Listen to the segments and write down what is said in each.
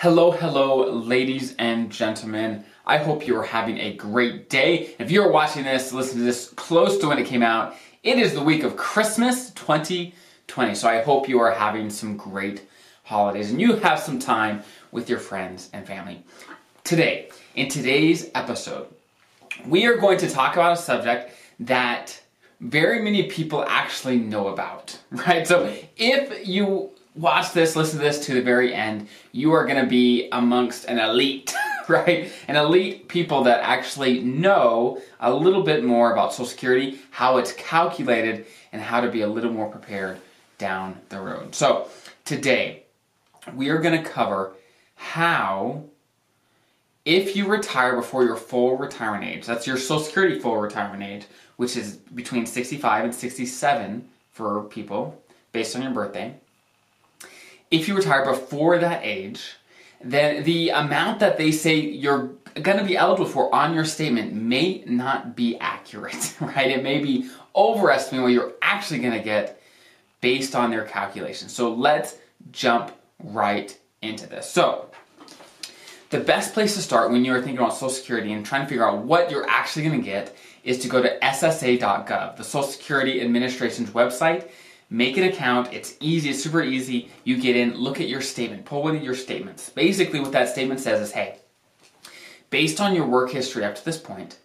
Hello, hello, ladies and gentlemen. I hope you are having a great day. If you're watching this, listen to this close to when it came out, it is the week of Christmas 2020. So I hope you are having some great holidays and you have some time with your friends and family. Today, in today's episode, we are going to talk about a subject that very many people actually know about, right? So if you watch this, listen to this to the very end, you are going to be amongst an elite, right? An elite people that actually know a little bit more about Social Security, how it's calculated, and how to be a little more prepared down the road. So today, we are going to cover how if you retire before your full retirement age, that's your Social Security full retirement age, which is between 65 and 67 for people based on your birthday. If you retire before that age, then the amount that they say you're going to be eligible for on your statement may not be accurate, right? It may be overestimating what you're actually going to get based on their calculations. So let's jump right into this. So, the best place to start when you're thinking about Social Security and trying to figure out what you're actually going to get is to go to SSA.gov, the Social Security Administration's website. Make an account. It's easy. It's super easy. You get in, look at your statement, pull one of your statements. Basically, what that statement says is, hey, based on your work history up to this point,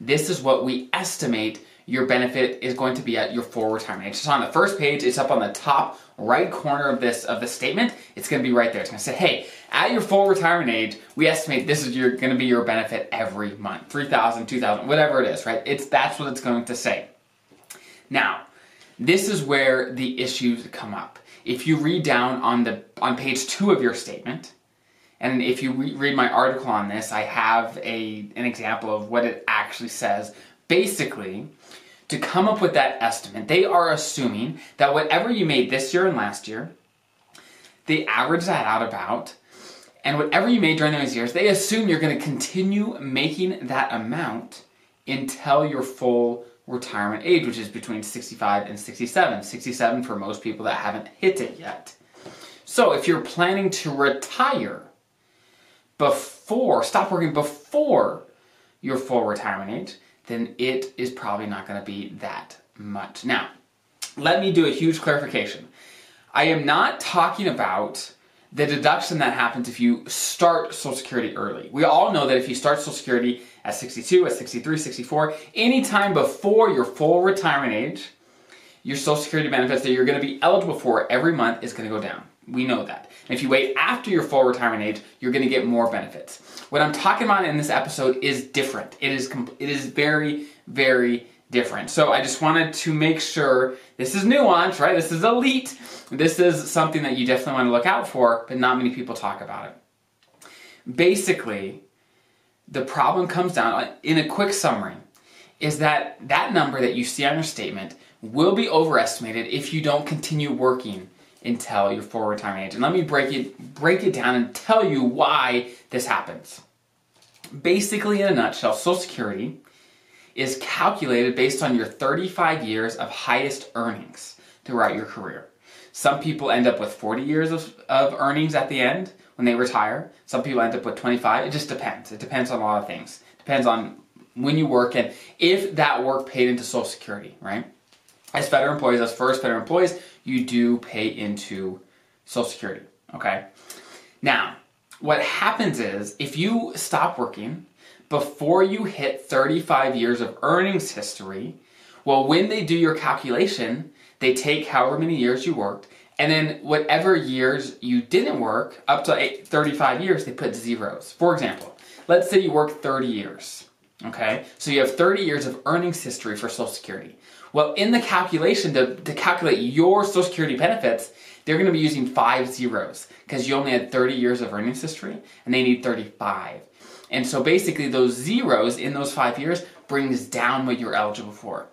this is what we estimate your benefit is going to be at your full retirement age. It's on the first page. It's up on the top right corner of this of the statement. It's going to be right there. It's going to say, "Hey, at your full retirement age, we estimate this is your, going to be your benefit every month, 3000 2000 whatever it is, right? It's that's what it's going to say. Now, this is where the issues come up. If you read down on the on page 2 of your statement, and if you re- read my article on this, I have a an example of what it actually says. Basically, to come up with that estimate, they are assuming that whatever you made this year and last year, they average that out about, and whatever you made during those years, they assume you're going to continue making that amount until your full retirement age, which is between 65 and 67. 67 for most people that haven't hit it yet. So if you're planning to retire before, stop working before your full retirement age, then it is probably not going to be that much. Now, let me do a huge clarification. I am not talking about the deduction that happens if you start Social Security early. We all know that if you start Social Security at 62, at 63, 64, anytime before your full retirement age, your Social Security benefits that you're going to be eligible for every month is going to go down. We know that. And if you wait after your full retirement age, you're going to get more benefits. What I'm talking about in this episode is different. It is it is very very different. So I just wanted to make sure this is nuance, right? This is elite. This is something that you definitely want to look out for, but not many people talk about it. Basically, the problem comes down in a quick summary is that that number that you see on your statement will be overestimated if you don't continue working until your full retirement age. And let me break it break it down and tell you why this happens. Basically, in a nutshell, Social Security is calculated based on your 35 years of highest earnings throughout your career. Some people end up with 40 years of, of earnings at the end when they retire. Some people end up with 25. It just depends. It depends on a lot of things. Depends on when you work and if that work paid into Social Security, right? As federal employees, as FERS federal employees, you do pay into Social Security, okay? Now, what happens is if you stop working before you hit 35 years of earnings history, well, when they do your calculation, they take however many years you worked, and then whatever years you didn't work, up to 35 years, they put zeros. For example, let's say you work 30 years, okay? So you have 30 years of earnings history for Social Security. Well, in the calculation, to, to calculate your Social Security benefits, they're to be using five zeros because you only had 30 years of earnings history and they need 35. And so basically, those zeros in those five years brings down what you're eligible for.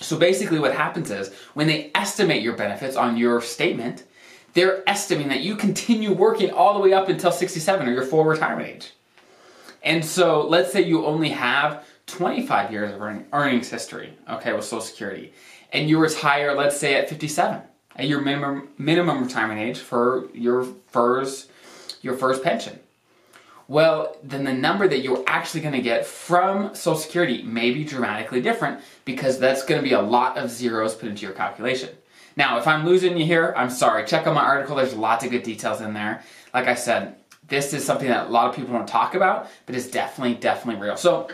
So basically, what happens is when they estimate your benefits on your statement, they're estimating that you continue working all the way up until 67 or your full retirement age. And so let's say you only have 25 years of earnings history, okay, with Social Security, and you retire, let's say, at 57, at your minimum, minimum retirement age for your FERS, your FERS pension. Well, then the number that you're actually going to get from Social Security may be dramatically different because that's going to be a lot of zeros put into your calculation. Now, if I'm losing you here, I'm sorry. Check out my article. There's lots of good details in there. Like I said, this is something that a lot of people don't talk about, but it's definitely, definitely real. So,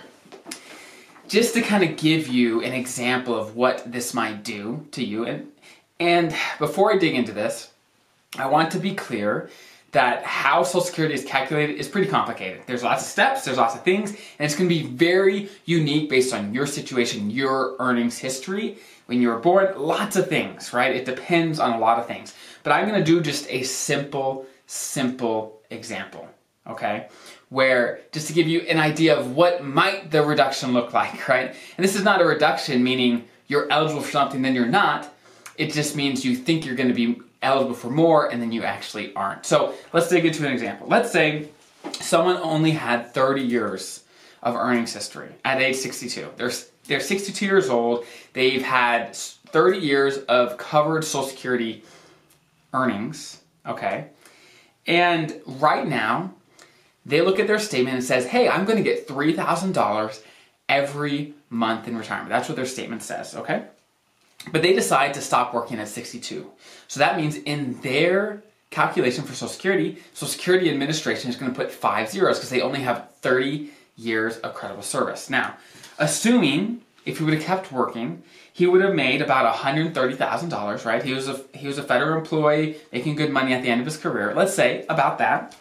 just to kind of give you an example of what this might do to you, and and before I dig into this, I want to be clear that how Social Security is calculated is pretty complicated. There's lots of steps, there's lots of things, and it's to be very unique based on your situation, your earnings history, when you were born, lots of things, right? It depends on a lot of things. But I'm to do just a simple, simple example, okay? Where, just to give you an idea of what might the reduction look like, right? And this is not a reduction meaning you're eligible for something, then you're not. It just means you think you're to be eligible for more and then you actually aren't. So let's dig into an example. Let's say someone only had 30 years of earnings history at age 62. They're, they're 62 years old. They've had 30 years of covered Social Security earnings, okay? And right now, they look at their statement and says, hey, I'm to get $3,000 every month in retirement. That's what their statement says, okay? But they decide to stop working at 62. So that means in their calculation for Social Security, Social Security Administration is going to put five zeros because they only have 30 years of credible service. Now, assuming if he would have kept working, he would have made about $130,000, right? He was a he was a federal employee making good money at the end of his career. Let's say about that.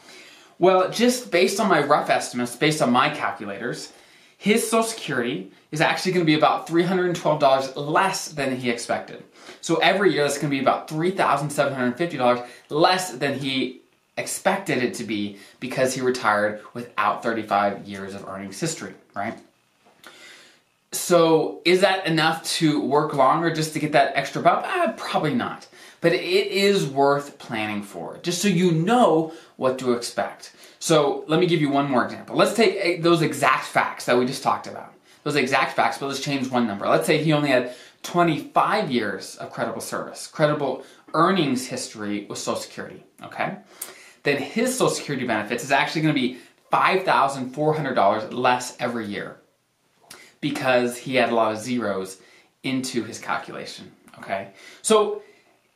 Well, just based on my rough estimates, based on my calculators, his Social Security is actually going to be about $312 less than he expected. So every year that's going to be about $3,750 less than he expected it to be because he retired without 35 years of earnings history, right? So is that enough to work longer just to get that extra bump? Uh, probably not. But it is worth planning for, just so you know what to expect. So let me give you one more example. Let's take eh, those exact facts that we just talked about. Those exact facts, but let's change one number. Let's say he only had 25 years of credible service, credible earnings history with Social Security, okay? Then his Social Security benefits is actually going to be $5,400 less every year because he had a lot of zeros into his calculation, okay? So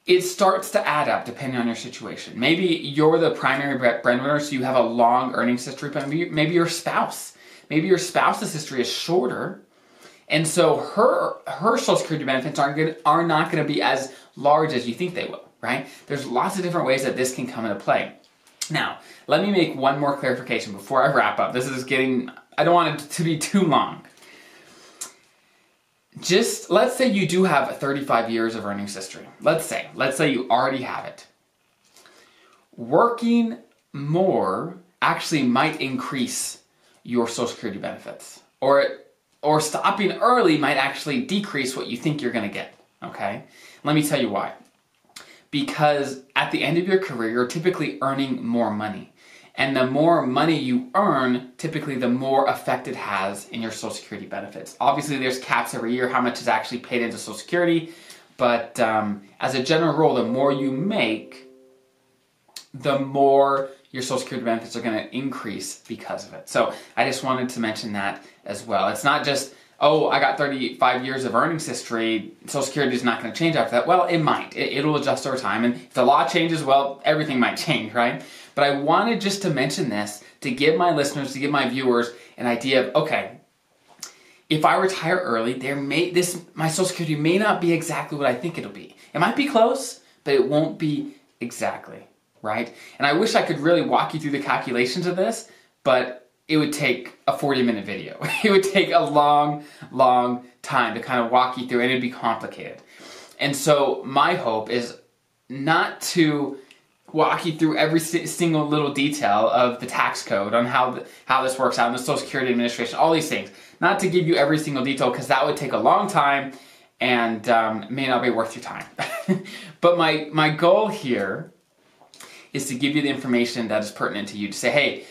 it starts to add up depending on your situation. Maybe you're the primary breadwinner, so you have a long earnings history, but maybe, your spouse, maybe your spouse's history is shorter, and so her her Social Security benefits aren't good, are not going to be as large as you think they will, right? There's lots of different ways that this can come into play. Now, let me make one more clarification before I wrap up. This is getting I don't want it to be too long just let's say you do have 35 years of earnings history. Let's say, let's say you already have it. Working more actually might increase your Social Security benefits, or or stopping early might actually decrease what you think you're going to get. Okay, let me tell you why. Because at the end of your career, you're typically earning more money. And the more money you earn, typically the more effect it has in your Social Security benefits. Obviously, there's caps every year how much is actually paid into Social Security, but um, as a general rule, the more you make, the more your Social Security benefits are going to increase because of it. So I just wanted to mention that as well. It's not just oh, I got 35 years of earnings history, Social Security is not going to change after that. Well, it might. It, will adjust over time. And if the law changes, well, everything might change, right? But I wanted just to mention this to give my listeners, to give my viewers an idea of okay, if I retire early, there may this my Social Security may not be exactly what I think it'll be. It might be close, but it won't be exactly right. And I wish I could really walk you through the calculations of this, but it would take a 40 minute video. it would take a long, long time to kind of walk you through, and it'd be complicated. And so my hope is not to walk you through every single little detail of the tax code on how the, how this works out in the Social Security Administration, all these things. Not to give you every single detail because that would take a long time and um, may not be worth your time. but my my goal here is to give you the information that is pertinent to you. To say, hey,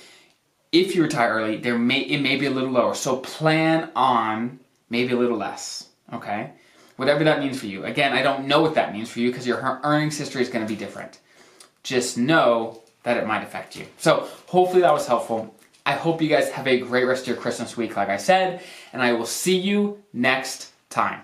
if you retire early, there may it may be a little lower. So plan on maybe a little less. Okay, whatever that means for you. Again, I don't know what that means for you because your earnings history is going to be different just know that it might affect you. So hopefully that was helpful. I hope you guys have a great rest of your Christmas week, like I said, and I will see you next time.